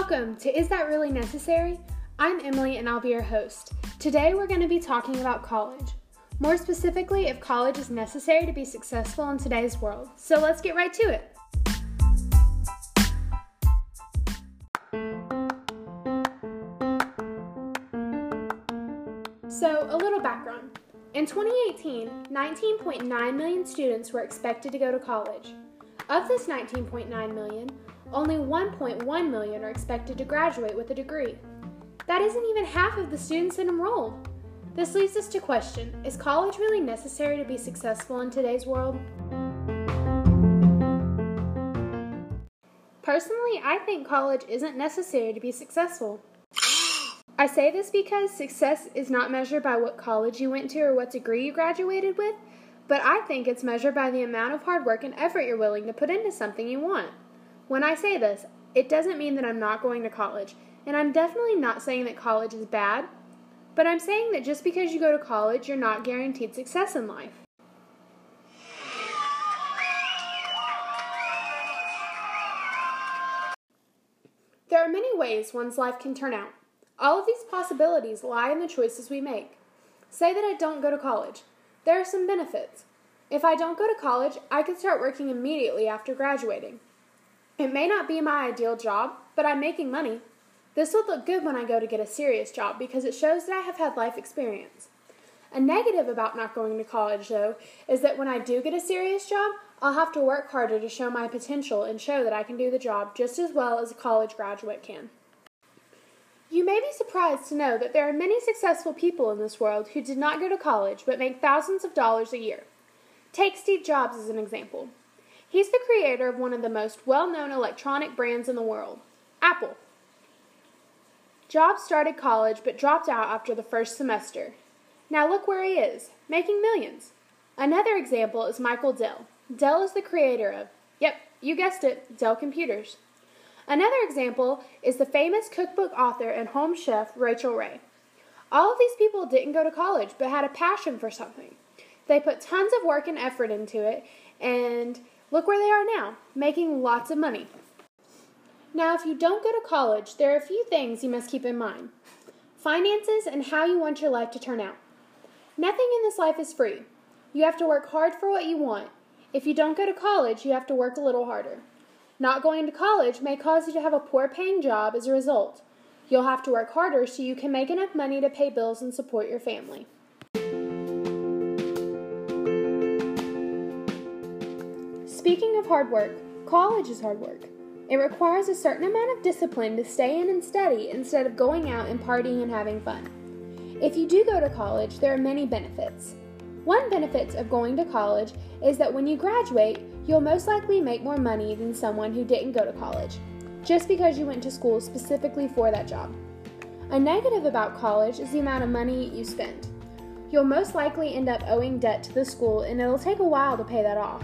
Welcome to Is That Really Necessary? I'm Emily and I'll be your host. Today we're going to be talking about college. More specifically, if college is necessary to be successful in today's world. So let's get right to it. So, a little background. In 2018, 19.9 million students were expected to go to college. Of this 19.9 million, only 1.1 million are expected to graduate with a degree. That isn't even half of the students enrolled. This leads us to question Is college really necessary to be successful in today's world? Personally, I think college isn't necessary to be successful. I say this because success is not measured by what college you went to or what degree you graduated with, but I think it's measured by the amount of hard work and effort you're willing to put into something you want. When I say this, it doesn't mean that I'm not going to college, and I'm definitely not saying that college is bad, but I'm saying that just because you go to college, you're not guaranteed success in life. There are many ways one's life can turn out. All of these possibilities lie in the choices we make. Say that I don't go to college. There are some benefits. If I don't go to college, I could start working immediately after graduating. It may not be my ideal job, but I'm making money. This will look good when I go to get a serious job because it shows that I have had life experience. A negative about not going to college, though, is that when I do get a serious job, I'll have to work harder to show my potential and show that I can do the job just as well as a college graduate can. You may be surprised to know that there are many successful people in this world who did not go to college but make thousands of dollars a year. Take Steve Jobs as an example. He's the creator of one of the most well known electronic brands in the world, Apple. Jobs started college but dropped out after the first semester. Now look where he is, making millions. Another example is Michael Dell. Dell is the creator of, yep, you guessed it, Dell Computers. Another example is the famous cookbook author and home chef Rachael Ray. All of these people didn't go to college but had a passion for something. They put tons of work and effort into it, and Look where they are now, making lots of money. Now, if you don't go to college, there are a few things you must keep in mind finances and how you want your life to turn out. Nothing in this life is free. You have to work hard for what you want. If you don't go to college, you have to work a little harder. Not going to college may cause you to have a poor paying job as a result. You'll have to work harder so you can make enough money to pay bills and support your family. Speaking of hard work, college is hard work. It requires a certain amount of discipline to stay in and study instead of going out and partying and having fun. If you do go to college, there are many benefits. One benefit of going to college is that when you graduate, you'll most likely make more money than someone who didn't go to college, just because you went to school specifically for that job. A negative about college is the amount of money you spend. You'll most likely end up owing debt to the school, and it'll take a while to pay that off.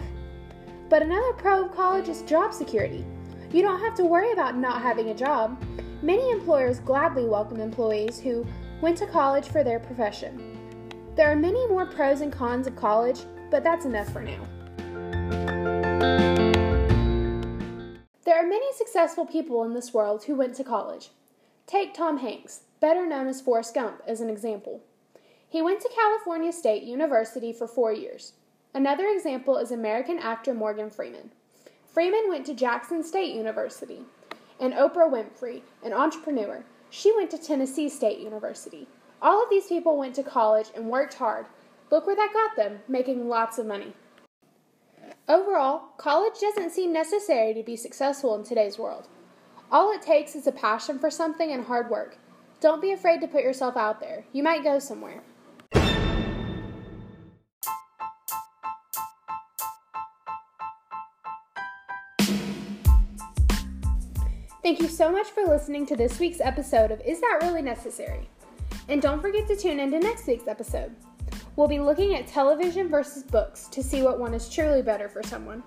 But another pro of college is job security. You don't have to worry about not having a job. Many employers gladly welcome employees who went to college for their profession. There are many more pros and cons of college, but that's enough for now. There are many successful people in this world who went to college. Take Tom Hanks, better known as Forrest Gump, as an example. He went to California State University for four years. Another example is American actor Morgan Freeman. Freeman went to Jackson State University. And Oprah Winfrey, an entrepreneur, she went to Tennessee State University. All of these people went to college and worked hard. Look where that got them, making lots of money. Overall, college doesn't seem necessary to be successful in today's world. All it takes is a passion for something and hard work. Don't be afraid to put yourself out there. You might go somewhere. Thank you so much for listening to this week's episode of Is That Really Necessary? And don't forget to tune in to next week's episode. We'll be looking at television versus books to see what one is truly better for someone.